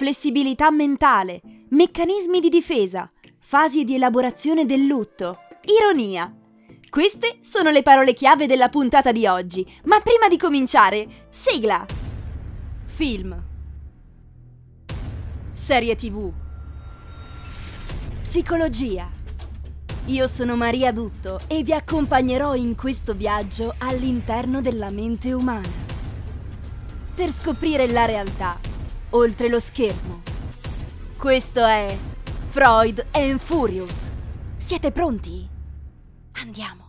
flessibilità mentale, meccanismi di difesa, fasi di elaborazione del lutto, ironia. Queste sono le parole chiave della puntata di oggi, ma prima di cominciare, sigla! Film. Serie TV. Psicologia. Io sono Maria Dutto e vi accompagnerò in questo viaggio all'interno della mente umana. Per scoprire la realtà, oltre lo schermo. Questo è Freud and Furious. Siete pronti? Andiamo.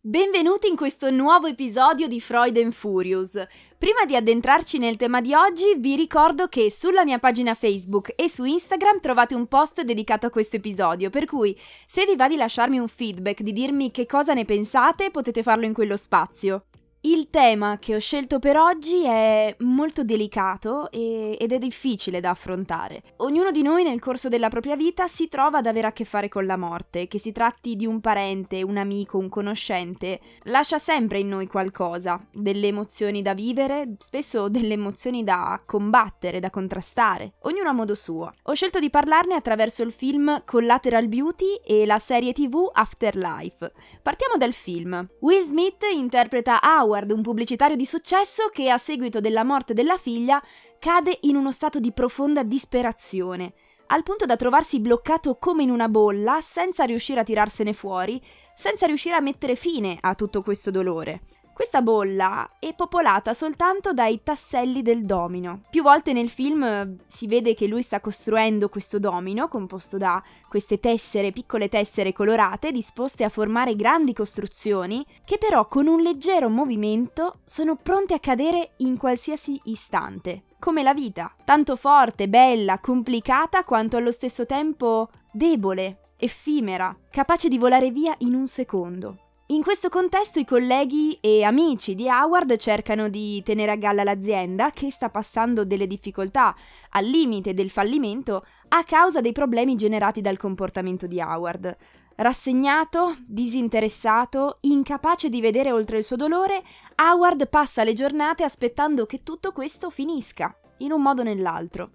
Benvenuti in questo nuovo episodio di Freud and Furious. Prima di addentrarci nel tema di oggi, vi ricordo che sulla mia pagina Facebook e su Instagram trovate un post dedicato a questo episodio, per cui se vi va di lasciarmi un feedback, di dirmi che cosa ne pensate, potete farlo in quello spazio. Il tema che ho scelto per oggi è molto delicato e, ed è difficile da affrontare. Ognuno di noi nel corso della propria vita si trova ad avere a che fare con la morte, che si tratti di un parente, un amico, un conoscente, lascia sempre in noi qualcosa, delle emozioni da vivere, spesso delle emozioni da combattere, da contrastare, ognuno a modo suo. Ho scelto di parlarne attraverso il film Collateral Beauty e la serie tv Afterlife. Partiamo dal film. Will Smith interpreta Howard Howard, un pubblicitario di successo che a seguito della morte della figlia cade in uno stato di profonda disperazione, al punto da trovarsi bloccato come in una bolla senza riuscire a tirarsene fuori, senza riuscire a mettere fine a tutto questo dolore. Questa bolla è popolata soltanto dai tasselli del domino. Più volte nel film eh, si vede che lui sta costruendo questo domino, composto da queste tessere, piccole tessere colorate, disposte a formare grandi costruzioni, che però con un leggero movimento sono pronte a cadere in qualsiasi istante. Come la vita, tanto forte, bella, complicata quanto allo stesso tempo debole, effimera, capace di volare via in un secondo. In questo contesto i colleghi e amici di Howard cercano di tenere a galla l'azienda che sta passando delle difficoltà al limite del fallimento a causa dei problemi generati dal comportamento di Howard. Rassegnato, disinteressato, incapace di vedere oltre il suo dolore, Howard passa le giornate aspettando che tutto questo finisca, in un modo o nell'altro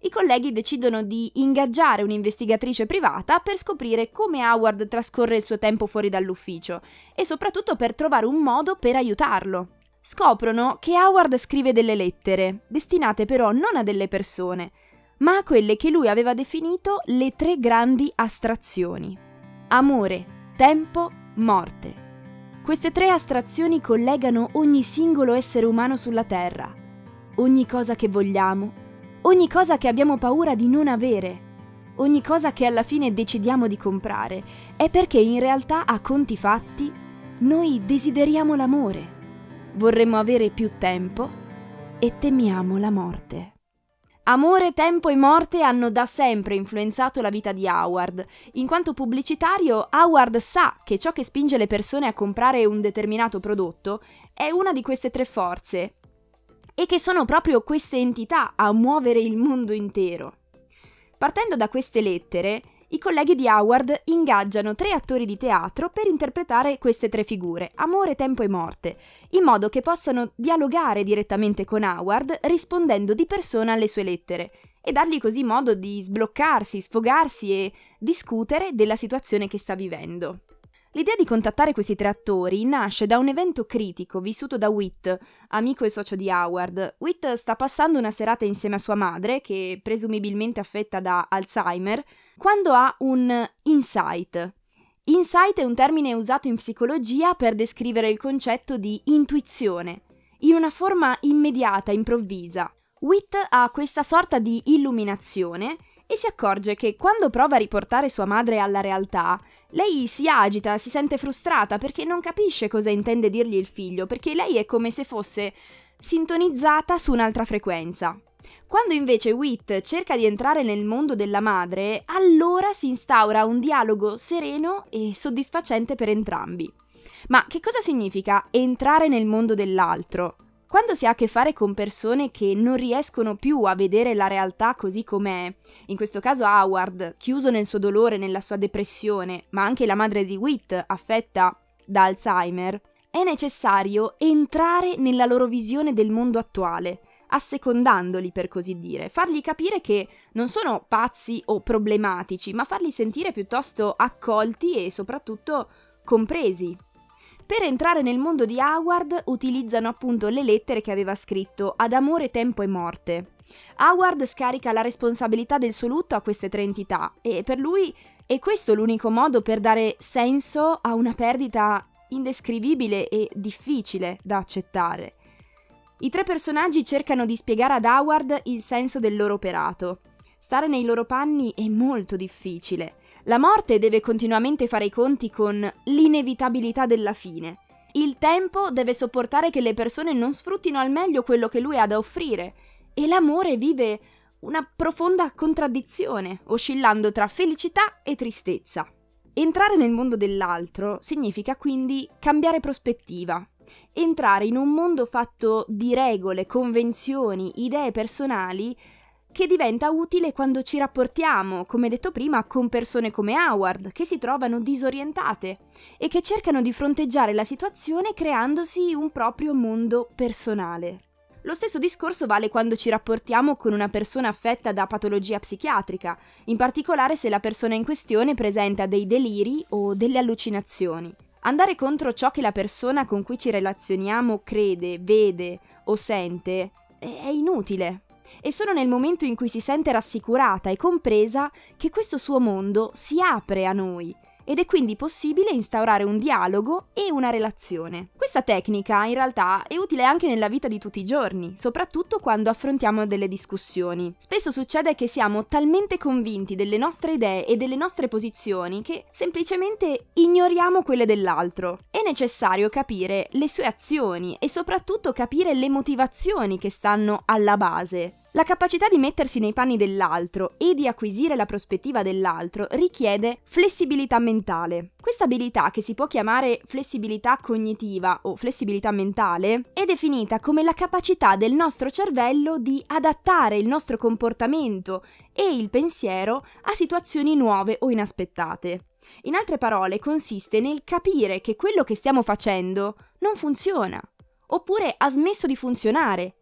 i colleghi decidono di ingaggiare un'investigatrice privata per scoprire come Howard trascorre il suo tempo fuori dall'ufficio e soprattutto per trovare un modo per aiutarlo. Scoprono che Howard scrive delle lettere, destinate però non a delle persone, ma a quelle che lui aveva definito le tre grandi astrazioni. Amore, tempo, morte. Queste tre astrazioni collegano ogni singolo essere umano sulla Terra. Ogni cosa che vogliamo ogni cosa che abbiamo paura di non avere, ogni cosa che alla fine decidiamo di comprare, è perché in realtà a conti fatti noi desideriamo l'amore, vorremmo avere più tempo e temiamo la morte. Amore, tempo e morte hanno da sempre influenzato la vita di Howard. In quanto pubblicitario, Howard sa che ciò che spinge le persone a comprare un determinato prodotto è una di queste tre forze, e che sono proprio queste entità a muovere il mondo intero. Partendo da queste lettere, i colleghi di Howard ingaggiano tre attori di teatro per interpretare queste tre figure, amore, tempo e morte, in modo che possano dialogare direttamente con Howard rispondendo di persona alle sue lettere e dargli così modo di sbloccarsi, sfogarsi e discutere della situazione che sta vivendo. L'idea di contattare questi tre attori nasce da un evento critico vissuto da Whit, amico e socio di Howard. Whit sta passando una serata insieme a sua madre, che presumibilmente affetta da Alzheimer, quando ha un insight. Insight è un termine usato in psicologia per descrivere il concetto di intuizione, in una forma immediata, improvvisa. Whit ha questa sorta di illuminazione e si accorge che quando prova a riportare sua madre alla realtà, lei si agita, si sente frustrata perché non capisce cosa intende dirgli il figlio, perché lei è come se fosse sintonizzata su un'altra frequenza. Quando invece Wit cerca di entrare nel mondo della madre, allora si instaura un dialogo sereno e soddisfacente per entrambi. Ma che cosa significa entrare nel mondo dell'altro? Quando si ha a che fare con persone che non riescono più a vedere la realtà così com'è, in questo caso Howard, chiuso nel suo dolore, nella sua depressione, ma anche la madre di Whit, affetta da Alzheimer, è necessario entrare nella loro visione del mondo attuale, assecondandoli per così dire, fargli capire che non sono pazzi o problematici, ma farli sentire piuttosto accolti e soprattutto compresi. Per entrare nel mondo di Howard utilizzano appunto le lettere che aveva scritto ad amore, tempo e morte. Howard scarica la responsabilità del suo lutto a queste tre entità e per lui è questo l'unico modo per dare senso a una perdita indescrivibile e difficile da accettare. I tre personaggi cercano di spiegare ad Howard il senso del loro operato. Stare nei loro panni è molto difficile. La morte deve continuamente fare i conti con l'inevitabilità della fine. Il tempo deve sopportare che le persone non sfruttino al meglio quello che lui ha da offrire. E l'amore vive una profonda contraddizione, oscillando tra felicità e tristezza. Entrare nel mondo dell'altro significa quindi cambiare prospettiva, entrare in un mondo fatto di regole, convenzioni, idee personali che diventa utile quando ci rapportiamo, come detto prima, con persone come Howard, che si trovano disorientate e che cercano di fronteggiare la situazione creandosi un proprio mondo personale. Lo stesso discorso vale quando ci rapportiamo con una persona affetta da patologia psichiatrica, in particolare se la persona in questione presenta dei deliri o delle allucinazioni. Andare contro ciò che la persona con cui ci relazioniamo crede, vede o sente è inutile. È solo nel momento in cui si sente rassicurata e compresa che questo suo mondo si apre a noi ed è quindi possibile instaurare un dialogo e una relazione. Questa tecnica in realtà è utile anche nella vita di tutti i giorni, soprattutto quando affrontiamo delle discussioni. Spesso succede che siamo talmente convinti delle nostre idee e delle nostre posizioni che semplicemente ignoriamo quelle dell'altro. È necessario capire le sue azioni e soprattutto capire le motivazioni che stanno alla base. La capacità di mettersi nei panni dell'altro e di acquisire la prospettiva dell'altro richiede flessibilità mentale. Questa abilità, che si può chiamare flessibilità cognitiva o flessibilità mentale, è definita come la capacità del nostro cervello di adattare il nostro comportamento e il pensiero a situazioni nuove o inaspettate. In altre parole, consiste nel capire che quello che stiamo facendo non funziona, oppure ha smesso di funzionare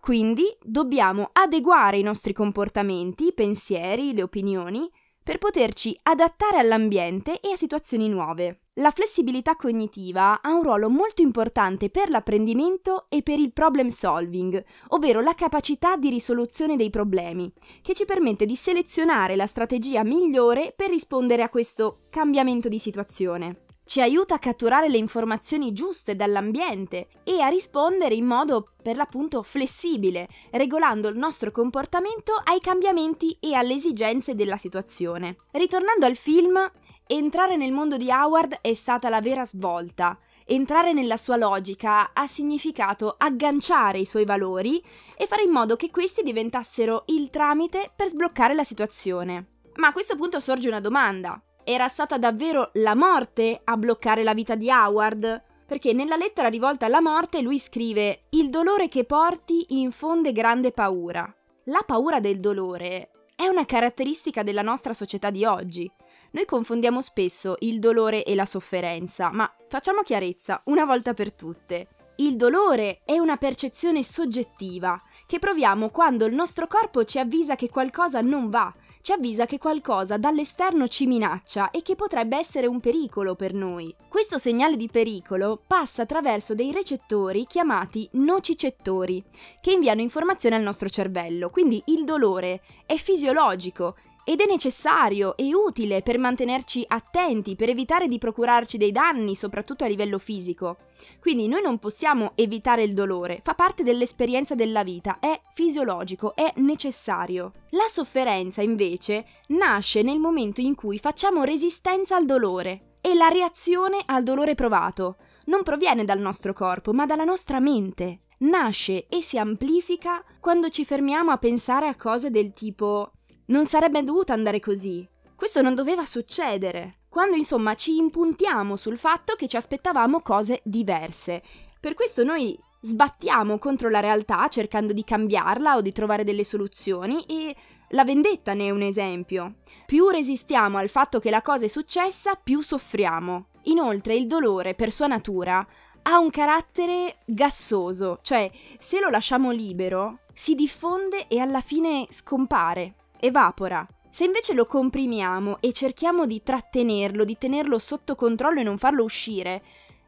quindi dobbiamo adeguare i nostri comportamenti, i pensieri, le opinioni per poterci adattare all'ambiente e a situazioni nuove. La flessibilità cognitiva ha un ruolo molto importante per l'apprendimento e per il problem solving, ovvero la capacità di risoluzione dei problemi, che ci permette di selezionare la strategia migliore per rispondere a questo cambiamento di situazione ci aiuta a catturare le informazioni giuste dall'ambiente e a rispondere in modo per l'appunto flessibile, regolando il nostro comportamento ai cambiamenti e alle esigenze della situazione. Ritornando al film, entrare nel mondo di Howard è stata la vera svolta. Entrare nella sua logica ha significato agganciare i suoi valori e fare in modo che questi diventassero il tramite per sbloccare la situazione. Ma a questo punto sorge una domanda. Era stata davvero la morte a bloccare la vita di Howard? Perché nella lettera rivolta alla morte lui scrive Il dolore che porti infonde grande paura. La paura del dolore è una caratteristica della nostra società di oggi. Noi confondiamo spesso il dolore e la sofferenza, ma facciamo chiarezza una volta per tutte. Il dolore è una percezione soggettiva che proviamo quando il nostro corpo ci avvisa che qualcosa non va, ci avvisa che qualcosa dall'esterno ci minaccia e che potrebbe essere un pericolo per noi. Questo segnale di pericolo passa attraverso dei recettori chiamati nocicettori, che inviano informazioni al nostro cervello, quindi il dolore è fisiologico ed è necessario e utile per mantenerci attenti, per evitare di procurarci dei danni, soprattutto a livello fisico. Quindi noi non possiamo evitare il dolore, fa parte dell'esperienza della vita, è fisiologico, è necessario. La sofferenza, invece, nasce nel momento in cui facciamo resistenza al dolore e la reazione al dolore provato non proviene dal nostro corpo, ma dalla nostra mente. Nasce e si amplifica quando ci fermiamo a pensare a cose del tipo non sarebbe dovuto andare così. Questo non doveva succedere. Quando insomma ci impuntiamo sul fatto che ci aspettavamo cose diverse. Per questo noi sbattiamo contro la realtà cercando di cambiarla o di trovare delle soluzioni e la vendetta ne è un esempio. Più resistiamo al fatto che la cosa è successa, più soffriamo. Inoltre il dolore, per sua natura, ha un carattere gassoso, cioè se lo lasciamo libero si diffonde e alla fine scompare, evapora. Se invece lo comprimiamo e cerchiamo di trattenerlo, di tenerlo sotto controllo e non farlo uscire,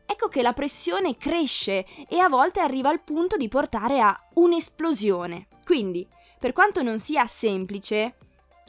ecco che la pressione cresce e a volte arriva al punto di portare a un'esplosione. Quindi, per quanto non sia semplice,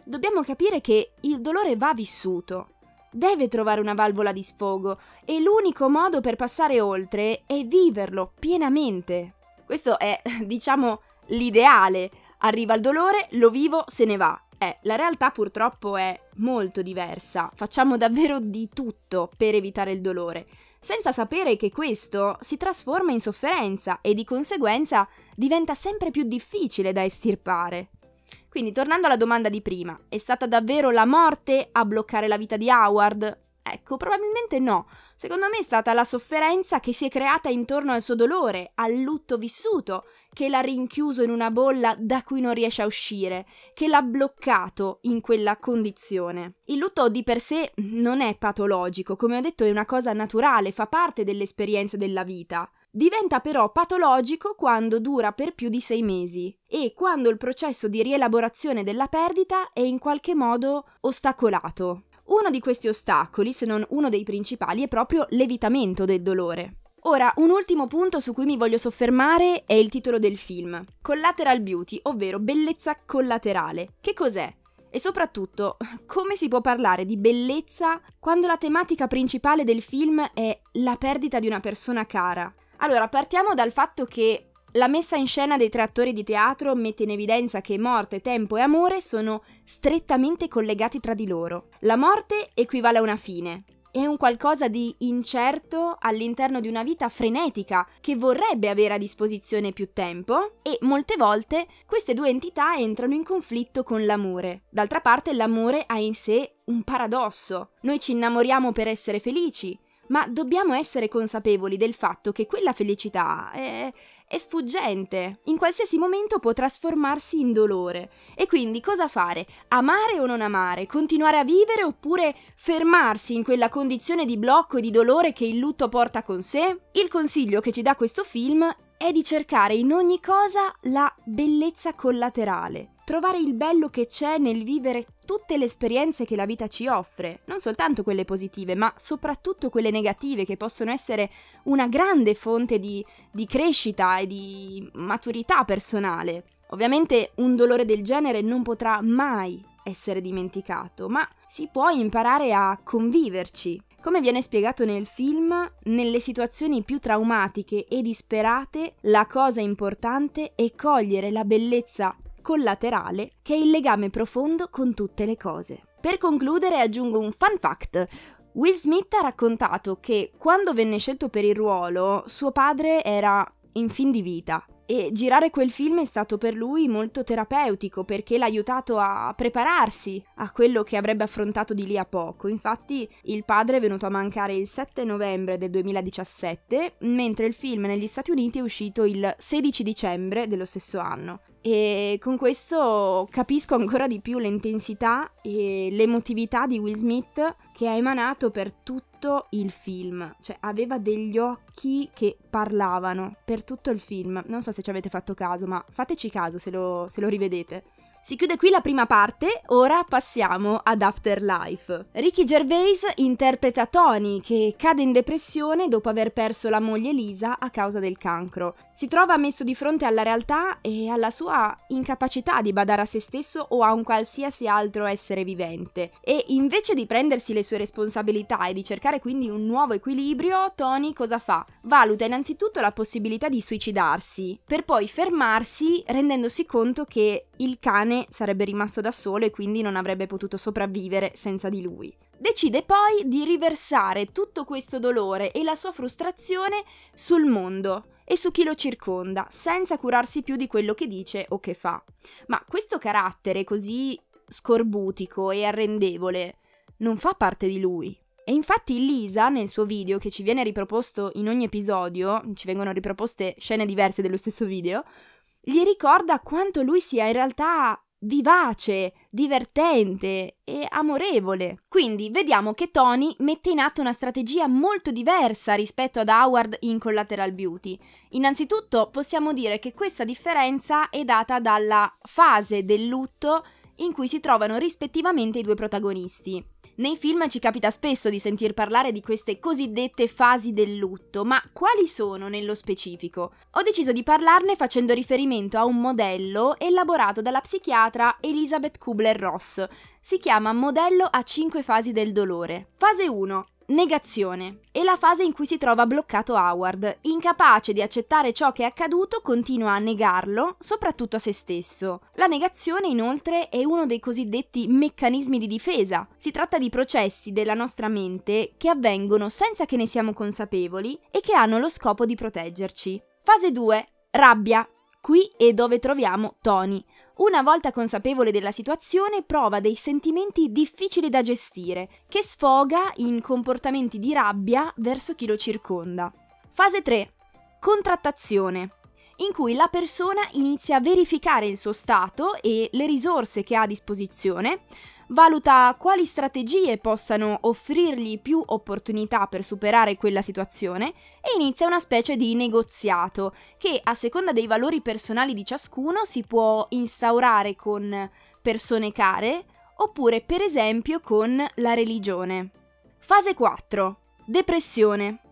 dobbiamo capire che il dolore va vissuto, deve trovare una valvola di sfogo e l'unico modo per passare oltre è viverlo pienamente. Questo è, diciamo, l'ideale. Arriva il dolore, lo vivo, se ne va. Eh, la realtà purtroppo è molto diversa. Facciamo davvero di tutto per evitare il dolore, senza sapere che questo si trasforma in sofferenza e di conseguenza diventa sempre più difficile da estirpare. Quindi, tornando alla domanda di prima, è stata davvero la morte a bloccare la vita di Howard? Ecco, probabilmente no. Secondo me è stata la sofferenza che si è creata intorno al suo dolore, al lutto vissuto, che l'ha rinchiuso in una bolla da cui non riesce a uscire, che l'ha bloccato in quella condizione. Il lutto di per sé non è patologico, come ho detto è una cosa naturale, fa parte dell'esperienza della vita. Diventa però patologico quando dura per più di sei mesi e quando il processo di rielaborazione della perdita è in qualche modo ostacolato. Uno di questi ostacoli, se non uno dei principali, è proprio l'evitamento del dolore. Ora, un ultimo punto su cui mi voglio soffermare è il titolo del film, Collateral Beauty, ovvero bellezza collaterale. Che cos'è? E soprattutto, come si può parlare di bellezza quando la tematica principale del film è la perdita di una persona cara? Allora, partiamo dal fatto che la messa in scena dei tre attori di teatro mette in evidenza che morte, tempo e amore sono strettamente collegati tra di loro. La morte equivale a una fine, è un qualcosa di incerto all'interno di una vita frenetica che vorrebbe avere a disposizione più tempo e molte volte queste due entità entrano in conflitto con l'amore. D'altra parte l'amore ha in sé un paradosso. Noi ci innamoriamo per essere felici, ma dobbiamo essere consapevoli del fatto che quella felicità è, è sfuggente, in qualsiasi momento può trasformarsi in dolore. E quindi cosa fare? Amare o non amare? Continuare a vivere oppure fermarsi in quella condizione di blocco e di dolore che il lutto porta con sé? Il consiglio che ci dà questo film è di cercare in ogni cosa la bellezza collaterale, trovare il bello che c'è nel vivere tutte le esperienze che la vita ci offre, non soltanto quelle positive, ma soprattutto quelle negative che possono essere una grande fonte di, di crescita e di maturità personale. Ovviamente un dolore del genere non potrà mai essere dimenticato, ma si può imparare a conviverci. Come viene spiegato nel film, nelle situazioni più traumatiche e disperate, la cosa importante è cogliere la bellezza collaterale che è il legame profondo con tutte le cose. Per concludere aggiungo un fun fact. Will Smith ha raccontato che quando venne scelto per il ruolo, suo padre era in fin di vita e girare quel film è stato per lui molto terapeutico perché l'ha aiutato a prepararsi a quello che avrebbe affrontato di lì a poco. Infatti il padre è venuto a mancare il 7 novembre del 2017, mentre il film negli Stati Uniti è uscito il 16 dicembre dello stesso anno. E con questo capisco ancora di più l'intensità e l'emotività di Will Smith che ha emanato per tutto il film. Cioè, aveva degli occhi che parlavano per tutto il film. Non so se ci avete fatto caso, ma fateci caso se lo, se lo rivedete. Si chiude qui la prima parte, ora passiamo ad Afterlife. Ricky Gervais interpreta Tony che cade in depressione dopo aver perso la moglie Lisa a causa del cancro. Si trova messo di fronte alla realtà e alla sua incapacità di badare a se stesso o a un qualsiasi altro essere vivente. E invece di prendersi le sue responsabilità e di cercare quindi un nuovo equilibrio, Tony cosa fa? Valuta innanzitutto la possibilità di suicidarsi, per poi fermarsi rendendosi conto che il cane sarebbe rimasto da solo e quindi non avrebbe potuto sopravvivere senza di lui. Decide poi di riversare tutto questo dolore e la sua frustrazione sul mondo e su chi lo circonda, senza curarsi più di quello che dice o che fa. Ma questo carattere così scorbutico e arrendevole non fa parte di lui. E infatti Lisa, nel suo video, che ci viene riproposto in ogni episodio, ci vengono riproposte scene diverse dello stesso video, gli ricorda quanto lui sia in realtà vivace, divertente e amorevole. Quindi vediamo che Tony mette in atto una strategia molto diversa rispetto ad Howard in Collateral Beauty. Innanzitutto possiamo dire che questa differenza è data dalla fase del lutto in cui si trovano rispettivamente i due protagonisti. Nei film ci capita spesso di sentir parlare di queste cosiddette fasi del lutto, ma quali sono nello specifico? Ho deciso di parlarne facendo riferimento a un modello elaborato dalla psichiatra Elizabeth Kubler-Ross. Si chiama Modello a 5 fasi del dolore. Fase 1. Negazione. È la fase in cui si trova bloccato Howard. Incapace di accettare ciò che è accaduto, continua a negarlo, soprattutto a se stesso. La negazione, inoltre, è uno dei cosiddetti meccanismi di difesa. Si tratta di processi della nostra mente che avvengono senza che ne siamo consapevoli e che hanno lo scopo di proteggerci. Fase 2. Rabbia. Qui è dove troviamo Tony, una volta consapevole della situazione, prova dei sentimenti difficili da gestire, che sfoga in comportamenti di rabbia verso chi lo circonda. Fase 3. Contrattazione in cui la persona inizia a verificare il suo stato e le risorse che ha a disposizione, valuta quali strategie possano offrirgli più opportunità per superare quella situazione e inizia una specie di negoziato che a seconda dei valori personali di ciascuno si può instaurare con persone care oppure per esempio con la religione. Fase 4. Depressione.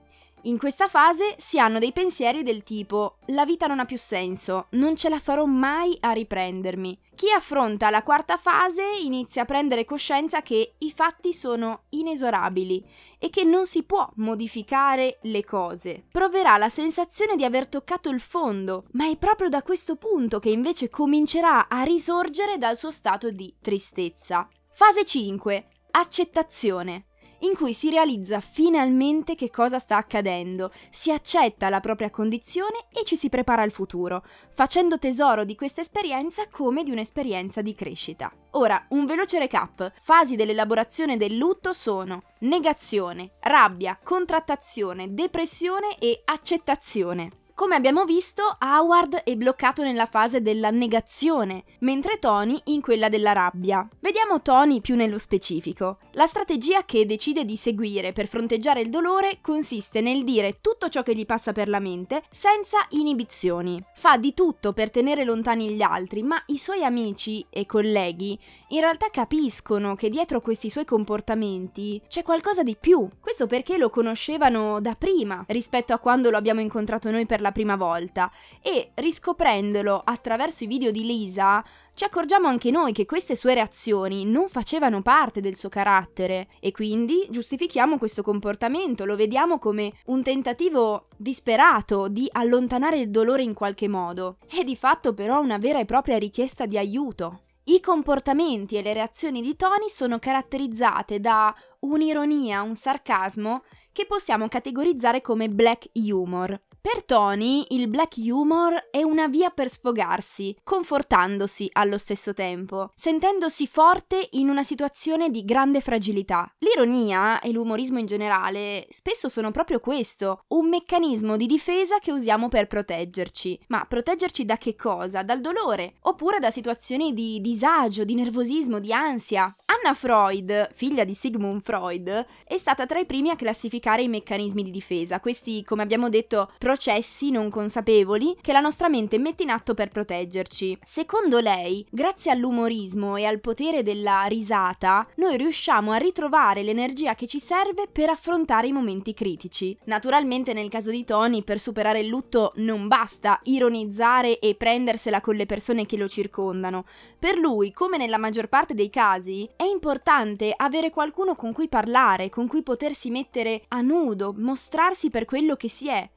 In questa fase si hanno dei pensieri del tipo la vita non ha più senso, non ce la farò mai a riprendermi. Chi affronta la quarta fase inizia a prendere coscienza che i fatti sono inesorabili e che non si può modificare le cose. Proverà la sensazione di aver toccato il fondo, ma è proprio da questo punto che invece comincerà a risorgere dal suo stato di tristezza. Fase 5. Accettazione in cui si realizza finalmente che cosa sta accadendo, si accetta la propria condizione e ci si prepara al futuro, facendo tesoro di questa esperienza come di un'esperienza di crescita. Ora, un veloce recap. Fasi dell'elaborazione del lutto sono negazione, rabbia, contrattazione, depressione e accettazione. Come abbiamo visto, Howard è bloccato nella fase della negazione, mentre Tony in quella della rabbia. Vediamo Tony più nello specifico. La strategia che decide di seguire per fronteggiare il dolore consiste nel dire tutto ciò che gli passa per la mente senza inibizioni. Fa di tutto per tenere lontani gli altri, ma i suoi amici e colleghi in realtà capiscono che dietro questi suoi comportamenti c'è qualcosa di più. Questo perché lo conoscevano da prima rispetto a quando lo abbiamo incontrato noi per la prima volta e riscoprendolo attraverso i video di Lisa ci accorgiamo anche noi che queste sue reazioni non facevano parte del suo carattere e quindi giustifichiamo questo comportamento, lo vediamo come un tentativo disperato di allontanare il dolore in qualche modo. È di fatto però una vera e propria richiesta di aiuto. I comportamenti e le reazioni di Tony sono caratterizzate da un'ironia, un sarcasmo che possiamo categorizzare come black humor. Per Tony il black humor è una via per sfogarsi, confortandosi allo stesso tempo, sentendosi forte in una situazione di grande fragilità. L'ironia e l'umorismo in generale spesso sono proprio questo, un meccanismo di difesa che usiamo per proteggerci. Ma proteggerci da che cosa? Dal dolore, oppure da situazioni di disagio, di nervosismo, di ansia. Anna Freud, figlia di Sigmund Freud, è stata tra i primi a classificare i meccanismi di difesa. Questi, come abbiamo detto, processi non consapevoli che la nostra mente mette in atto per proteggerci. Secondo lei, grazie all'umorismo e al potere della risata, noi riusciamo a ritrovare l'energia che ci serve per affrontare i momenti critici. Naturalmente nel caso di Tony, per superare il lutto non basta ironizzare e prendersela con le persone che lo circondano. Per lui, come nella maggior parte dei casi, è importante avere qualcuno con cui parlare, con cui potersi mettere a nudo, mostrarsi per quello che si è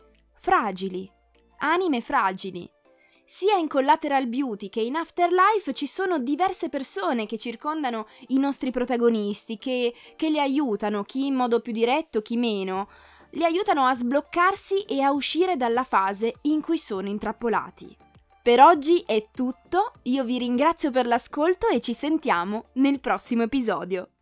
fragili, anime fragili. Sia in Collateral Beauty che in Afterlife ci sono diverse persone che circondano i nostri protagonisti, che, che li aiutano, chi in modo più diretto, chi meno, li aiutano a sbloccarsi e a uscire dalla fase in cui sono intrappolati. Per oggi è tutto, io vi ringrazio per l'ascolto e ci sentiamo nel prossimo episodio.